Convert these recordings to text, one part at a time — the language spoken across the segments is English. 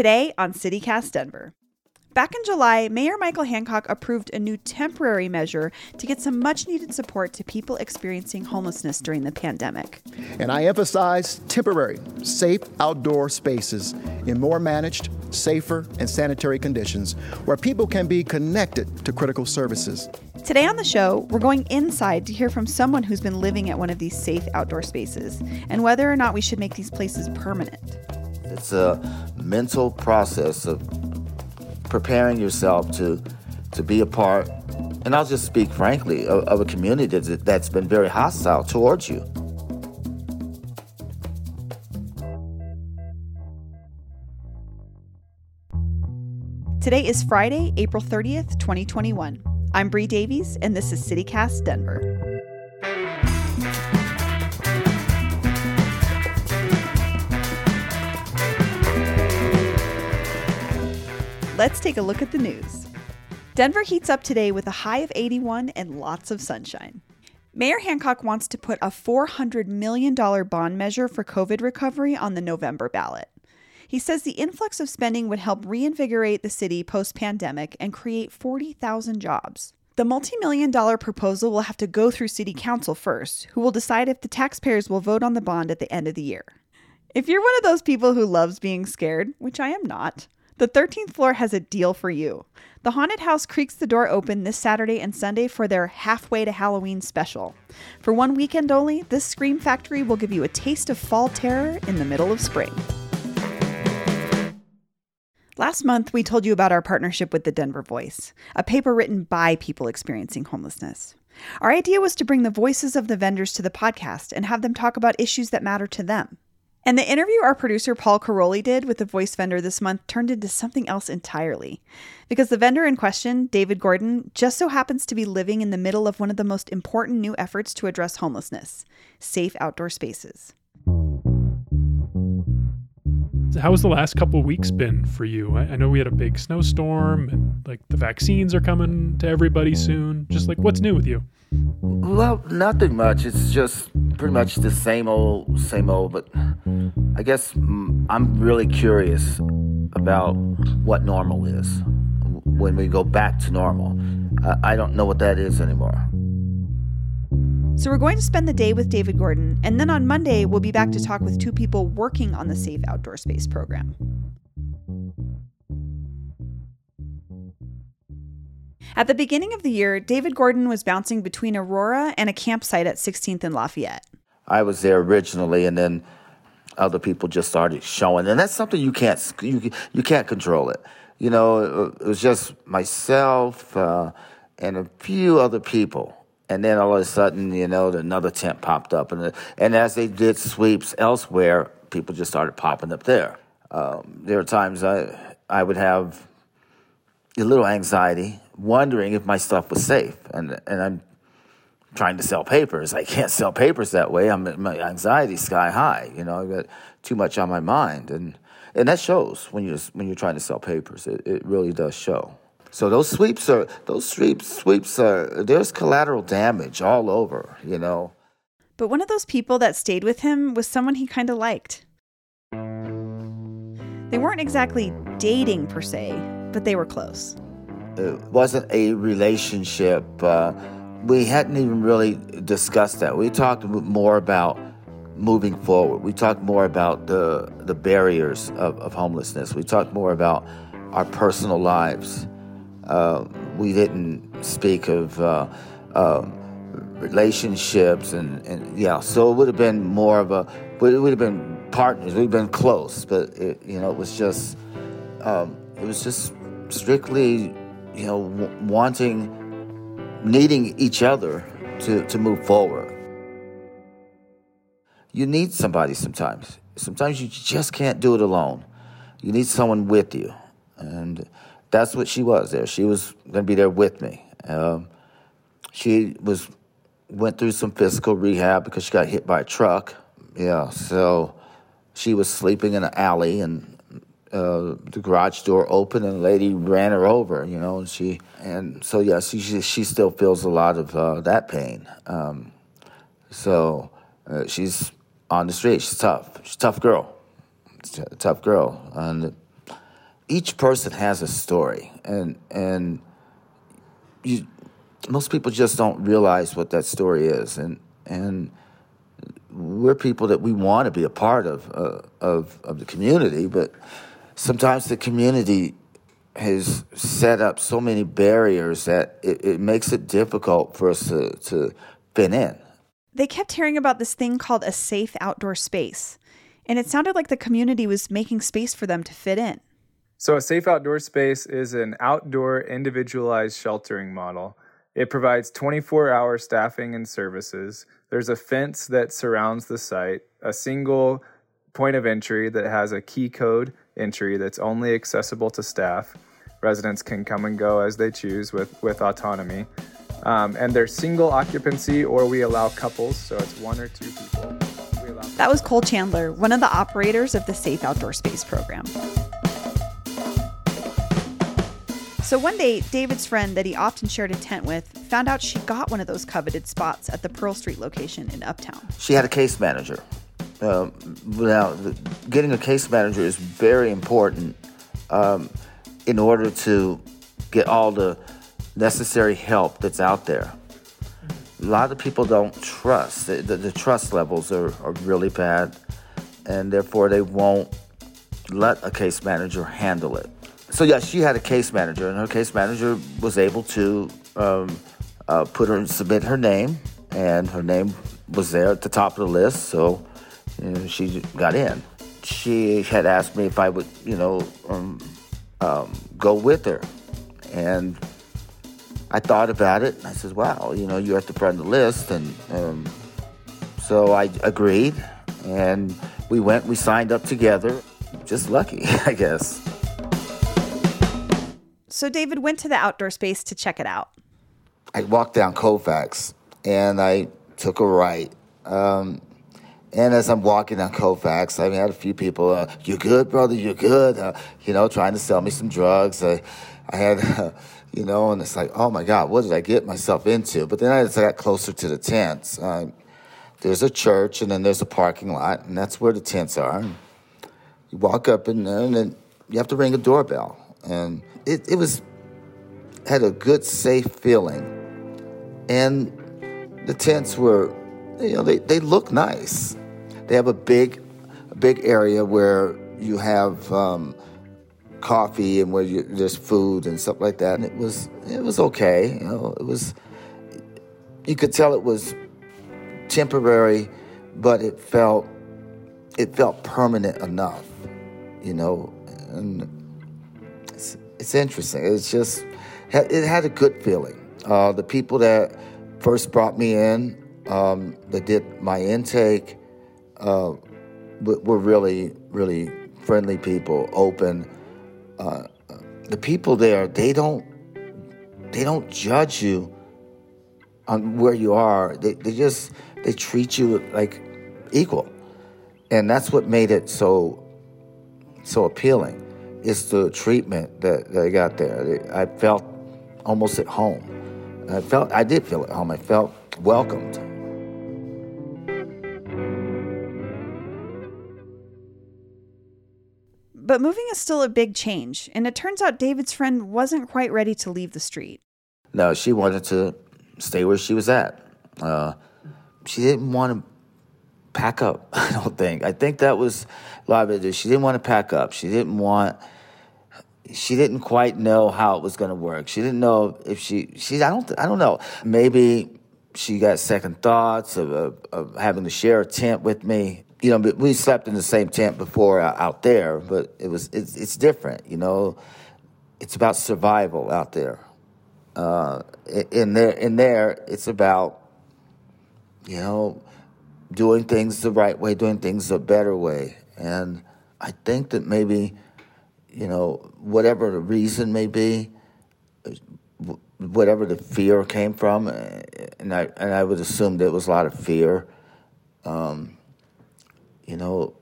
Today on CityCast Denver. Back in July, Mayor Michael Hancock approved a new temporary measure to get some much needed support to people experiencing homelessness during the pandemic. And I emphasize temporary, safe outdoor spaces in more managed, safer, and sanitary conditions where people can be connected to critical services. Today on the show, we're going inside to hear from someone who's been living at one of these safe outdoor spaces and whether or not we should make these places permanent. It's a mental process of preparing yourself to to be a part, and I'll just speak frankly, of, of a community that's, been very hostile towards you. Today is Friday, April 30th, 2021. I'm Bree Davies, and this is CityCast Denver. Let's take a look at the news. Denver heats up today with a high of 81 and lots of sunshine. Mayor Hancock wants to put a $400 million bond measure for COVID recovery on the November ballot. He says the influx of spending would help reinvigorate the city post pandemic and create 40,000 jobs. The multi million dollar proposal will have to go through City Council first, who will decide if the taxpayers will vote on the bond at the end of the year. If you're one of those people who loves being scared, which I am not, the 13th floor has a deal for you. The Haunted House creaks the door open this Saturday and Sunday for their halfway to Halloween special. For one weekend only, this Scream Factory will give you a taste of fall terror in the middle of spring. Last month, we told you about our partnership with the Denver Voice, a paper written by people experiencing homelessness. Our idea was to bring the voices of the vendors to the podcast and have them talk about issues that matter to them. And the interview our producer Paul Karolyi did with the voice vendor this month turned into something else entirely. Because the vendor in question, David Gordon, just so happens to be living in the middle of one of the most important new efforts to address homelessness safe outdoor spaces. How has the last couple of weeks been for you? I, I know we had a big snowstorm and like the vaccines are coming to everybody soon. Just like what's new with you? Well, nothing much. It's just pretty much the same old, same old. But I guess I'm really curious about what normal is when we go back to normal. I don't know what that is anymore. So, we're going to spend the day with David Gordon, and then on Monday, we'll be back to talk with two people working on the Safe Outdoor Space program. At the beginning of the year, David Gordon was bouncing between Aurora and a campsite at 16th and Lafayette. I was there originally, and then other people just started showing, and that's something you can't you you can't control it. You know, it was just myself uh, and a few other people, and then all of a sudden, you know, another tent popped up, and and as they did sweeps elsewhere, people just started popping up there. Um, there are times I I would have a little anxiety wondering if my stuff was safe. And, and I'm trying to sell papers. I can't sell papers that way. I'm, my anxiety's sky high. You know, I've got too much on my mind. And, and that shows when you're, when you're trying to sell papers. It, it really does show. So those sweeps are, those sweeps, sweeps are, there's collateral damage all over, you know. But one of those people that stayed with him was someone he kind of liked. They weren't exactly dating per se, but they were close it wasn't a relationship. Uh, we hadn't even really discussed that. We talked more about moving forward. We talked more about the the barriers of, of homelessness. We talked more about our personal lives. Uh, we didn't speak of uh, um, relationships and, and yeah. So it would have been more of a. It would have been partners. We've been close, but it, you know, it was just. Um, it was just strictly you know, w- wanting, needing each other to, to move forward. You need somebody sometimes. Sometimes you just can't do it alone. You need someone with you. And that's what she was there. She was going to be there with me. Um, she was went through some physical rehab because she got hit by a truck. Yeah, so she was sleeping in an alley, and uh, the garage door open and the lady ran her over, you know, and she, and so yeah, she, she still feels a lot of uh, that pain. Um, so uh, she's on the street. She's tough. She's a tough girl. Tough girl. And each person has a story, and and you most people just don't realize what that story is, and and we're people that we want to be a part of uh, of of the community, but sometimes the community has set up so many barriers that it, it makes it difficult for us to, to fit in. They kept hearing about this thing called a safe outdoor space, and it sounded like the community was making space for them to fit in. So, a safe outdoor space is an outdoor individualized sheltering model. It provides 24 hour staffing and services. There's a fence that surrounds the site, a single point of entry that has a key code entry that's only accessible to staff. Residents can come and go as they choose with, with autonomy. Um, and they're single occupancy, or we allow couples, so it's one or two people. That was Cole Chandler, one of the operators of the Safe Outdoor Space program. So one day, David's friend that he often shared a tent with found out she got one of those coveted spots at the Pearl Street location in Uptown. She had a case manager. Um, now, getting a case manager is very important um, in order to get all the necessary help that's out there. A lot of people don't trust. The, the, the trust levels are, are really bad, and therefore they won't let a case manager handle it so yeah, she had a case manager, and her case manager was able to um, uh, put her submit her name, and her name was there at the top of the list. So you know, she got in. She had asked me if I would, you know, um, um, go with her, and I thought about it. And I said, "Wow, you know, you're at the front of the list," and um, so I agreed, and we went. We signed up together. Just lucky, I guess. So David went to the outdoor space to check it out. I walked down Colfax and I took a right. Um, and as I'm walking down Colfax, I had a few people, uh, you good, brother? You good? Uh, you know, trying to sell me some drugs. I, I had, you know, and it's like, oh my God, what did I get myself into? But then as I got closer to the tents, uh, there's a church and then there's a parking lot, and that's where the tents are. You walk up and, and then you have to ring a doorbell. And it, it was had a good, safe feeling. And the tents were, you know, they, they look nice. They have a big, big area where you have um, coffee and where you, there's food and stuff like that. And it was, it was okay. You know, it was, you could tell it was temporary, but it felt, it felt permanent enough, you know, and it's interesting. It's just it had a good feeling. Uh, the people that first brought me in, um, that did my intake, uh, were really really friendly people, open. Uh, the people there, they don't they don't judge you on where you are. They they just they treat you like equal, and that's what made it so so appealing it's the treatment that, that I got there. I felt almost at home. I felt I did feel at home. I felt welcomed. But moving is still a big change, and it turns out David's friend wasn't quite ready to leave the street. No, she wanted to stay where she was at. Uh, she didn't want to pack up. I don't think. I think that was a lot of it. She didn't want to pack up. She didn't want. She didn't quite know how it was going to work. She didn't know if she. She. I don't. I don't know. Maybe she got second thoughts of, of, of having to share a tent with me. You know, we slept in the same tent before out there, but it was. It's, it's different. You know, it's about survival out there. Uh, in there, in there, it's about you know doing things the right way, doing things the better way. And I think that maybe, you know, whatever the reason may be, whatever the fear came from, and I and I would assume there was a lot of fear. Um, you know,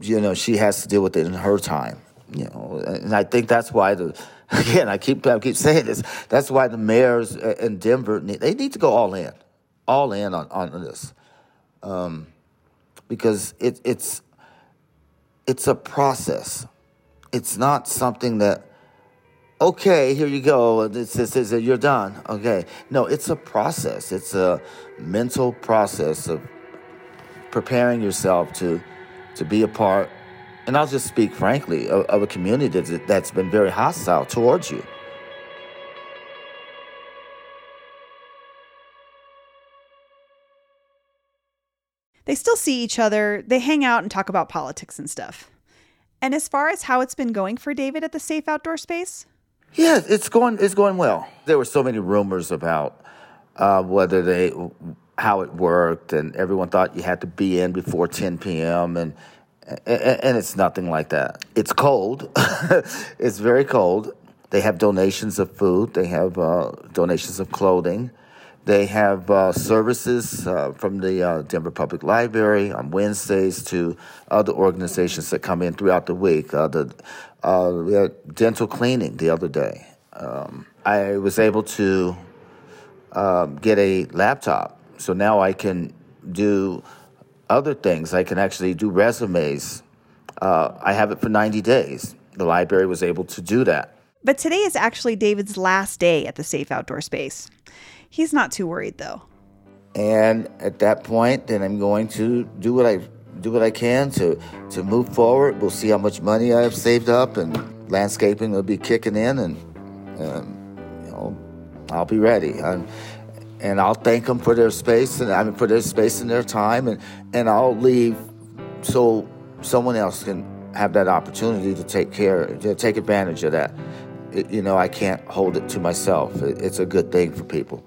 you know, she has to deal with it in her time. You know, and I think that's why the again I keep I keep saying this. That's why the mayors in Denver they need to go all in, all in on on this um, because it, it's it's a process, it's not something that okay, here you go. This is you're done. Okay. No, it's a process. It's a mental process of preparing yourself to to be a part. And I'll just speak frankly of, of a community that's, that's been very hostile towards you. They still see each other, they hang out and talk about politics and stuff. And as far as how it's been going for David at the safe outdoor space? Yeah, it's going it's going well. There were so many rumors about uh, whether they how it worked, and everyone thought you had to be in before 10 p.m. and and it's nothing like that. It's cold. it's very cold. They have donations of food. They have uh, donations of clothing. They have uh, services uh, from the uh, Denver Public Library on Wednesdays to other organizations that come in throughout the week. Uh, the, uh, we had dental cleaning the other day. Um, I was able to um, get a laptop, so now I can do other things. I can actually do resumes. Uh, I have it for 90 days. The library was able to do that. But today is actually David's last day at the Safe Outdoor Space. He's not too worried though. And at that point, then I'm going to do what I do what I can to to move forward. We'll see how much money I have saved up, and landscaping will be kicking in, and um, you know I'll be ready. I'm, and I'll thank them for their space and I mean for their space and their time, and and I'll leave so someone else can have that opportunity to take care to take advantage of that. It, you know, I can't hold it to myself. It, it's a good thing for people.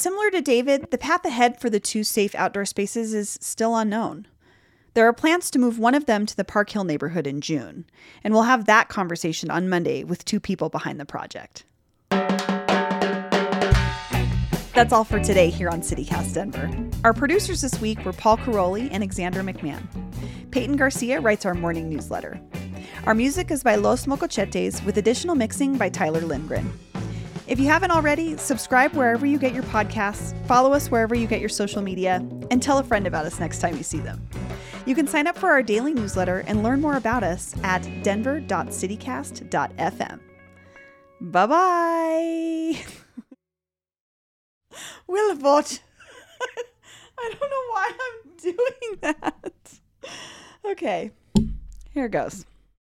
Similar to David, the path ahead for the two safe outdoor spaces is still unknown. There are plans to move one of them to the Park Hill neighborhood in June, and we'll have that conversation on Monday with two people behind the project. That's all for today here on CityCast Denver. Our producers this week were Paul Karolyi and Alexander McMahon. Peyton Garcia writes our morning newsletter. Our music is by Los Mocochetes with additional mixing by Tyler Lindgren. If you haven't already, subscribe wherever you get your podcasts, follow us wherever you get your social media, and tell a friend about us next time you see them. You can sign up for our daily newsletter and learn more about us at denver.citycast.fm. Bye bye. Willibot. I don't know why I'm doing that. Okay, here goes.